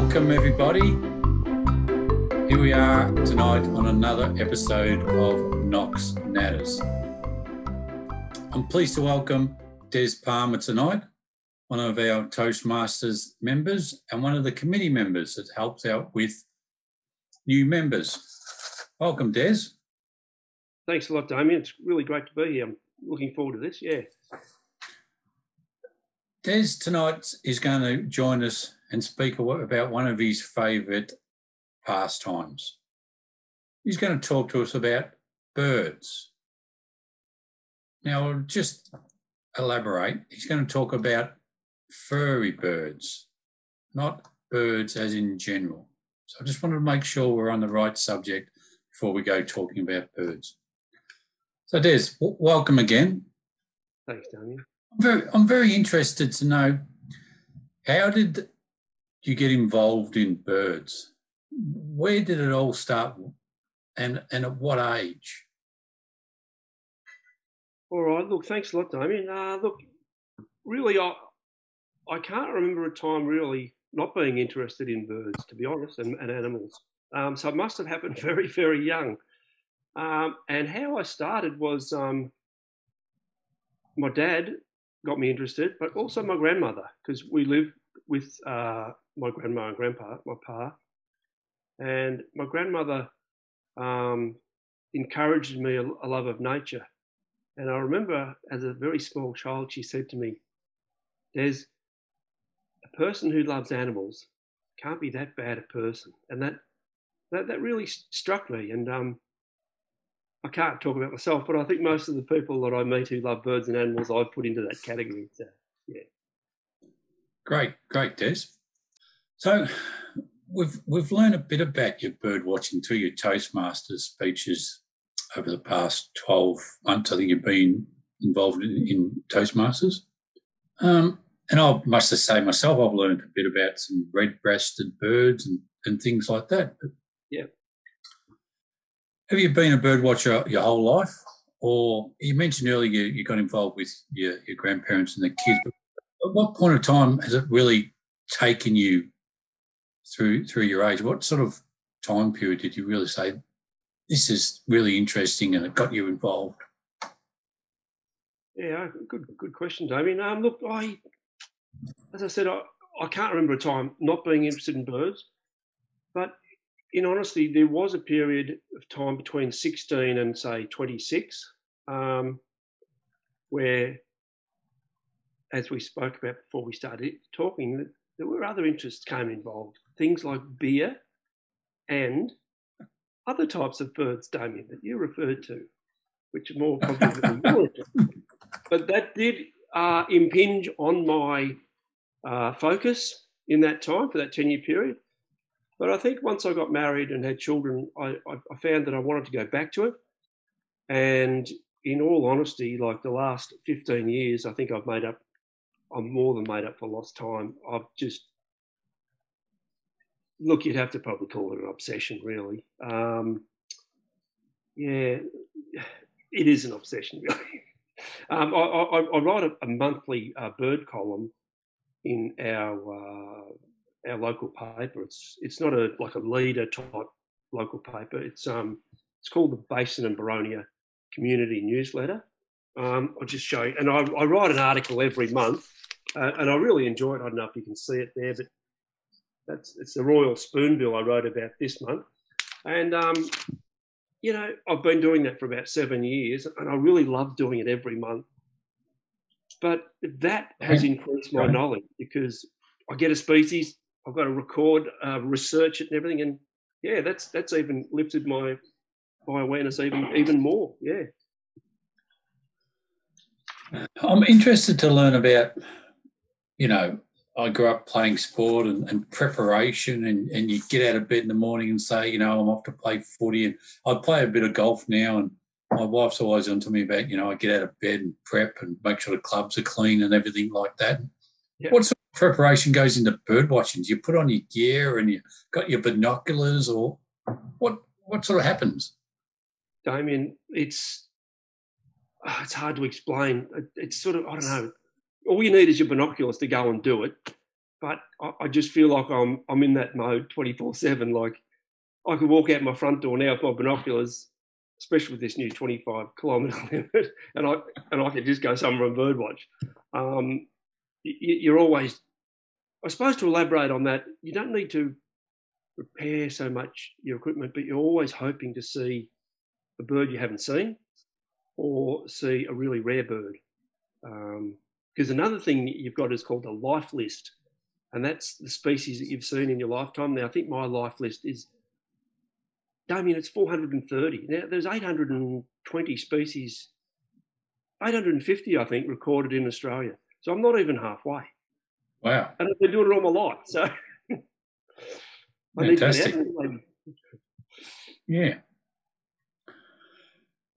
Welcome, everybody. Here we are tonight on another episode of Knox Natters. I'm pleased to welcome Des Palmer tonight, one of our Toastmasters members and one of the committee members that helps out with new members. Welcome, Des. Thanks a lot, Damien. It's really great to be here. I'm looking forward to this. Yeah. Des tonight is going to join us and speak about one of his favourite pastimes. He's going to talk to us about birds. Now, I'll just elaborate. He's going to talk about furry birds, not birds as in general. So I just wanted to make sure we're on the right subject before we go talking about birds. So, Des, w- welcome again. Thanks, Damien. I'm very, I'm very interested to know how did you get involved in birds? Where did it all start and, and at what age? All right. Look, thanks a lot, Damien. Uh, look, really, I, I can't remember a time really not being interested in birds, to be honest, and, and animals. Um, so it must have happened very, very young. Um, and how I started was um, my dad got me interested, but also my grandmother, because we live with uh, my grandma and grandpa, my pa. And my grandmother um, encouraged me a, a love of nature. And I remember as a very small child, she said to me, There's a person who loves animals can't be that bad a person. And that that, that really struck me. And um, I can't talk about myself, but I think most of the people that I meet who love birds and animals, I put into that category. So, yeah. Great, great, Des. So we've we've learned a bit about your bird watching through your Toastmasters speeches over the past twelve months. I think you've been involved in, in Toastmasters. Um, and I must say myself, I've learned a bit about some red-breasted birds and, and things like that. But yeah. Have you been a bird watcher your whole life? Or you mentioned earlier you, you got involved with your, your grandparents and the kids. But at what point of time has it really taken you through through your age? What sort of time period did you really say this is really interesting and it got you involved? Yeah, good good question, Damien. Um, look, I as I said, I, I can't remember a time not being interested in birds, but in honesty, there was a period of time between 16 and say 26 um, where, as we spoke about before we started talking, there were other interests came involved. Things like beer and other types of birds, Damien, that you referred to, which are more complicated. but that did uh, impinge on my uh, focus in that time for that 10 year period. But I think once I got married and had children, I, I, found that I wanted to go back to it. And in all honesty, like the last 15 years, I think I've made up, I'm more than made up for lost time. I've just, look, you'd have to probably call it an obsession, really. Um, yeah, it is an obsession, really. Um, I, I, I, write a, a monthly uh, bird column in our uh, our local paper. It's it's not a like a leader type local paper. It's um it's called the Basin and Boronia Community Newsletter. Um, I'll just show you, and I, I write an article every month, uh, and I really enjoy it. I don't know if you can see it there, but that's it's the Royal Spoonbill I wrote about this month, and um, you know I've been doing that for about seven years, and I really love doing it every month. But that has increased my knowledge because I get a species, I've got to record, uh, research it, and everything. And yeah, that's that's even lifted my my awareness even even more. Yeah. I'm interested to learn about, you know, I grew up playing sport and, and, preparation, and, and you get out of bed in the morning and say, you know, I'm off to play footy. And I play a bit of golf now, and my wife's always on to me about, you know, I get out of bed and prep and make sure the clubs are clean and everything like that. What sort of preparation goes into bird watching? Do you put on your gear and you got your binoculars, or what? What sort of happens? Damien, it's oh, it's hard to explain. It's sort of I don't know. All you need is your binoculars to go and do it. but I, I just feel like I'm I'm in that mode 24 seven. Like I could walk out my front door now with my binoculars, especially with this new 25 kilometre limit, and I and I could just go somewhere and birdwatch. Um, you, are always, I suppose, to elaborate on that, you don't need to repair so much your equipment, but you're always hoping to see a bird you haven't seen or see a really rare bird. Because another thing you've got is called a life list, and that's the species that you've seen in your lifetime. Now, I think my life list is, Damien, it's 430. Now, there's 820 species, 850, I think, recorded in Australia. So I'm not even halfway. Wow. And I've been doing it all my life. So Fantastic. Yeah.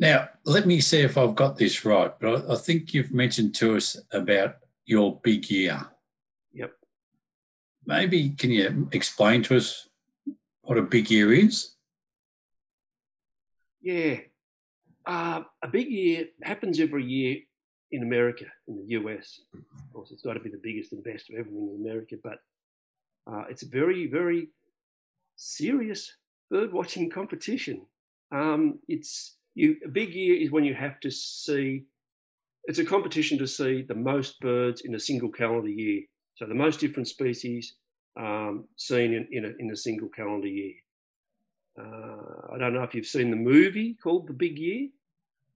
Now, let me see if I've got this right, but I, I think you've mentioned to us about your big year. Yep. Maybe can you explain to us what a big year is? Yeah. Uh, a big year happens every year in America, in the US. Of course, it's got to be the biggest and best of everything in America, but uh, it's a very, very serious bird watching competition. Um, it's you. A big year is when you have to see. It's a competition to see the most birds in a single calendar year. So the most different species um, seen in, in a, in, a, single calendar year. Uh, I don't know if you've seen the movie called The Big Year.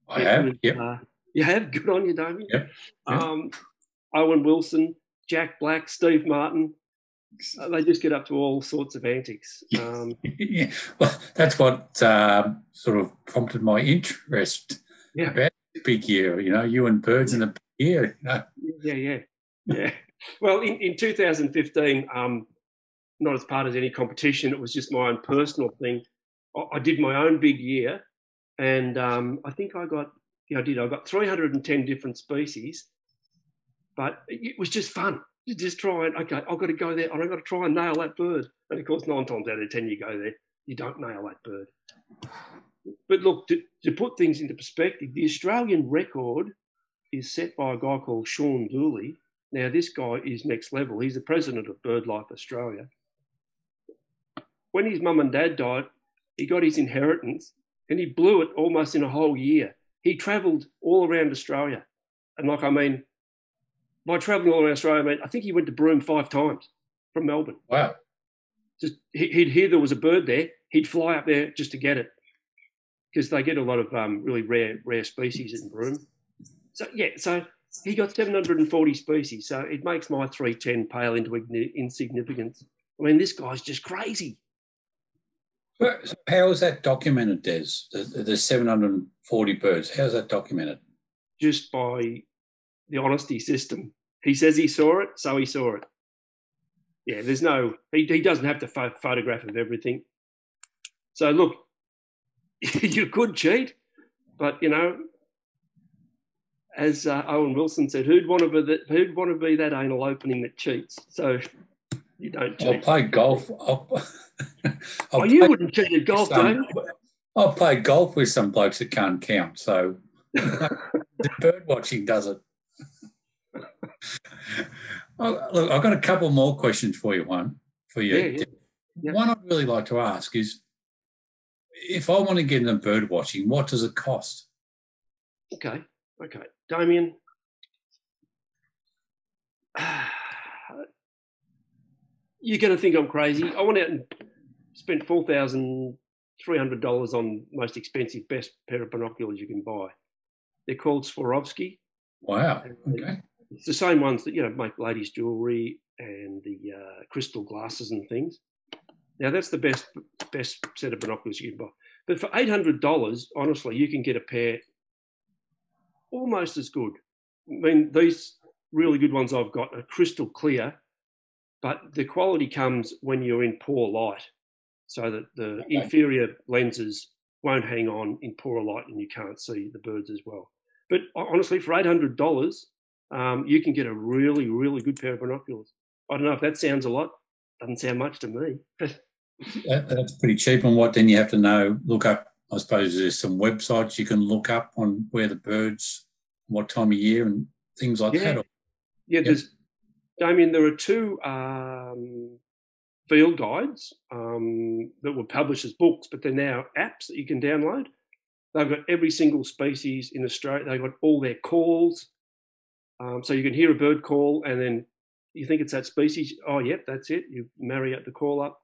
I it have. Yep. Uh, you have. Good on you, Damien. Yep. yep. Um, Owen Wilson, Jack Black, Steve Martin. They just get up to all sorts of antics. Um, yeah, well, that's what uh, sort of prompted my interest yeah. about big year. You know, you and birds in a big year. You know? Yeah, yeah, yeah. well, in, in 2015, um, not as part of any competition, it was just my own personal thing. I, I did my own big year, and um, I think I got, yeah, I did. I got 310 different species, but it was just fun you just try and okay, I've got to go there. I've got to try and nail that bird. And of course, nine times out of ten, you go there, you don't nail that bird. But look, to, to put things into perspective, the Australian record is set by a guy called Sean Dooley. Now, this guy is next level. He's the president of BirdLife Australia. When his mum and dad died, he got his inheritance and he blew it almost in a whole year. He travelled all around Australia. And like, I mean, by travelling all around Australia, mate, I think he went to Broome five times from Melbourne. Wow. Just he'd hear there was a bird there, he'd fly up there just to get it, because they get a lot of um, really rare rare species in Broome. So yeah, so he got 740 species. So it makes my 310 pale into insignificance. I mean, this guy's just crazy. How is that documented, Des? The, the 740 birds. How's that documented? Just by the honesty system. He says he saw it, so he saw it. Yeah, there's no, he, he doesn't have to pho- photograph of everything. So look, you could cheat, but you know, as uh, Owen Wilson said, who'd want to be that? Who'd want to be that anal opening that cheats? So you don't cheat. I'll play golf. I'll, I'll oh, you wouldn't cheat at golf, some, I'll play golf with some blokes that can't count. So bird watching does it. oh, look, I've got a couple more questions for you. One for you. Yeah. Yeah. One I'd really like to ask is, if I want to get into bird watching, what does it cost? Okay, okay, Damien. You're going to think I'm crazy. I went out and spent four thousand three hundred dollars on most expensive, best pair of binoculars you can buy. They're called Swarovski. Wow. Okay. It's the same ones that you know make ladies' jewelry and the uh, crystal glasses and things. Now that's the best best set of binoculars you can buy. But for eight hundred dollars, honestly, you can get a pair almost as good. I mean, these really good ones I've got are crystal clear, but the quality comes when you're in poor light, so that the okay. inferior lenses won't hang on in poor light and you can't see the birds as well. But honestly, for eight hundred dollars, um, you can get a really, really good pair of binoculars. I don't know if that sounds a lot. Doesn't sound much to me. that, that's pretty cheap. And what then you have to know, look up, I suppose there's some websites you can look up on where the birds, what time of year and things like yeah. that. Yeah, yep. there's Damien, there are two um, field guides um, that were published as books, but they're now apps that you can download. They've got every single species in Australia. They've got all their calls. Um, so you can hear a bird call and then you think it's that species. Oh, yep, that's it. You marry up the call up.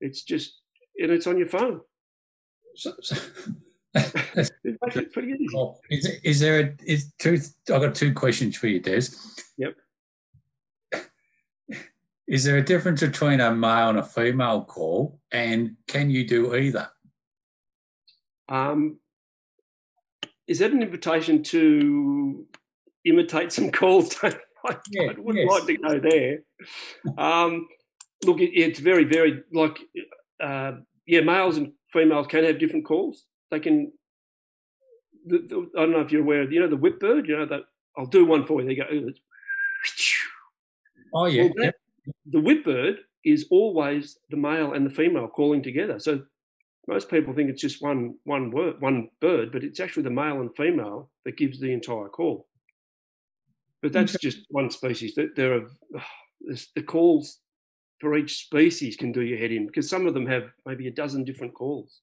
It's just, and it's on your phone. So, so it's pretty easy. Is, is there a, is two, I've got two questions for you, Des. Yep. Is there a difference between a male and a female call, and can you do either? Um, is that an invitation to imitate some calls? I, yeah, I wouldn't yes. like to go there. Um, look, it, it's very, very like, uh, yeah, males and females can have different calls. They can. The, the, I don't know if you're aware of, you know, the whip bird. You know that I'll do one for you. They go. Oh yeah. Well, that, the whip bird is always the male and the female calling together. So most people think it's just one one word, one bird, but it's actually the male and female that gives the entire call. But that's okay. just one species. That There are the calls for each species can do your head in because some of them have maybe a dozen different calls.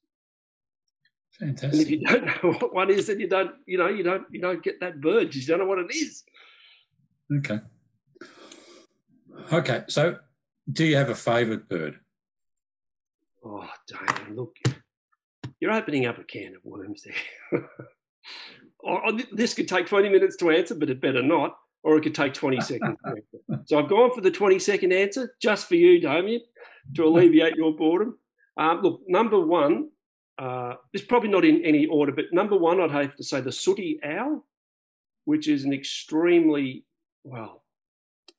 Fantastic. And if you don't know what one is, then you don't, you know, you don't, you don't get that bird. You don't know what it is. Okay. Okay, so do you have a favourite bird? Oh, Damien, look, you're opening up a can of worms there. Oh, oh, this could take 20 minutes to answer, but it better not, or it could take 20 seconds. So I've gone for the 20 second answer just for you, Damien, to alleviate your boredom. Um, look, number one, uh, it's probably not in any order, but number one, I'd have to say the sooty owl, which is an extremely, well,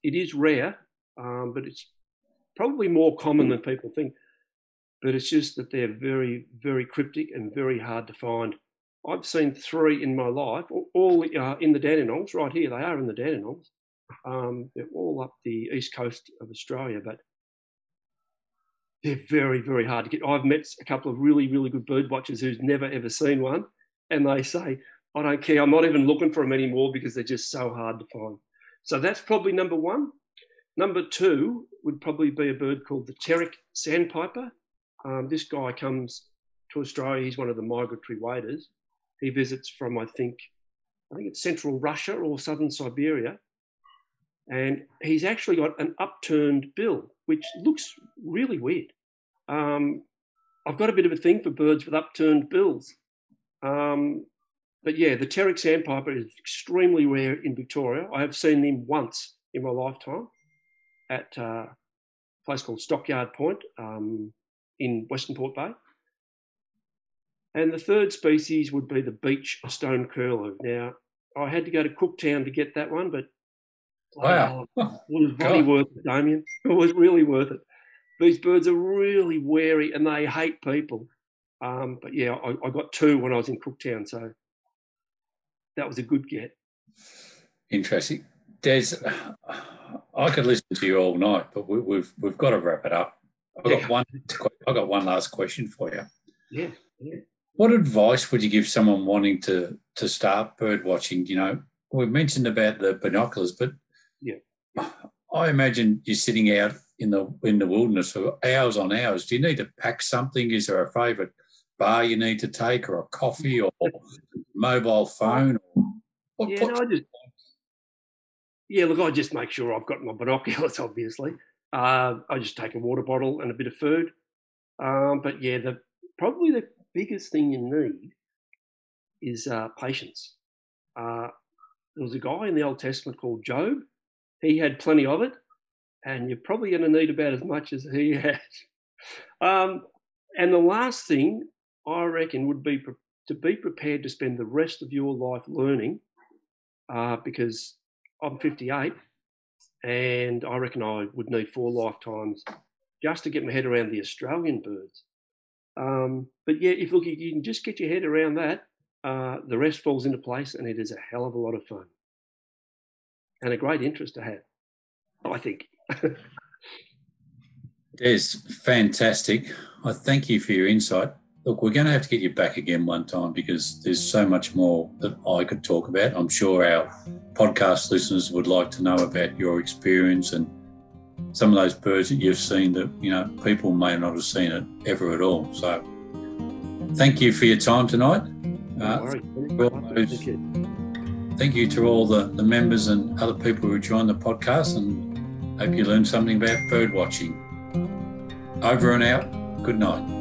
it is rare, um, but it's probably more common than people think. But it's just that they're very, very cryptic and very hard to find. I've seen three in my life, all uh, in the Dandenongs, right here. They are in the Dandenongs. Um, they're all up the east coast of Australia, but they're very, very hard to get. I've met a couple of really, really good bird watchers who's never ever seen one, and they say, "I don't care. I'm not even looking for them anymore because they're just so hard to find." So that's probably number one. Number two would probably be a bird called the Terek sandpiper. Um, this guy comes to Australia. He's one of the migratory waders. He visits from, I think, I think it's central Russia or southern Siberia. And he's actually got an upturned bill, which looks really weird. Um, I've got a bit of a thing for birds with upturned bills. Um, but yeah, the Terek sandpiper is extremely rare in Victoria. I have seen him once in my lifetime at uh, a place called Stockyard Point um, in Western Port Bay. And the third species would be the beach stone curlew. Now, I had to go to Cooktown to get that one, but wow, it was really worth it, Damien. It was really worth it. These birds are really wary and they hate people. Um, but yeah, I, I, got two when I was in Cooktown, so that was a good get. Interesting. Des, I could listen to you all night, but we, we've, we've got to wrap it up. I've yeah. got one. I've got one last question for you. Yeah, yeah. What advice would you give someone wanting to to start bird watching? You know, we've mentioned about the binoculars, but yeah, I imagine you're sitting out in the in the wilderness for hours on hours. Do you need to pack something? Is there a favourite bar you need to take, or a coffee, or mobile phone? What, yeah, no, I just yeah, look, I just make sure I've got my binoculars, obviously. Uh, I just take a water bottle and a bit of food. Um, but yeah, the probably the biggest thing you need is uh, patience. Uh, there was a guy in the Old Testament called Job. He had plenty of it, and you're probably going to need about as much as he had. Um, and the last thing I reckon would be pre- to be prepared to spend the rest of your life learning, uh, because I'm 58, and I reckon I would need four lifetimes just to get my head around the Australian birds. Um, but yeah, if look, you can just get your head around that, uh, the rest falls into place, and it is a hell of a lot of fun and a great interest to have. I think. Des, fantastic. I thank you for your insight. look, we're going to have to get you back again one time because there's so much more that I could talk about. I'm sure our podcast listeners would like to know about your experience and some of those birds that you've seen that you know people may not have seen it ever at all. So, thank you for your time tonight. Uh, thank you. Thank you to all the, the members and other people who joined the podcast, and hope you learned something about bird watching. Over and out. Good night.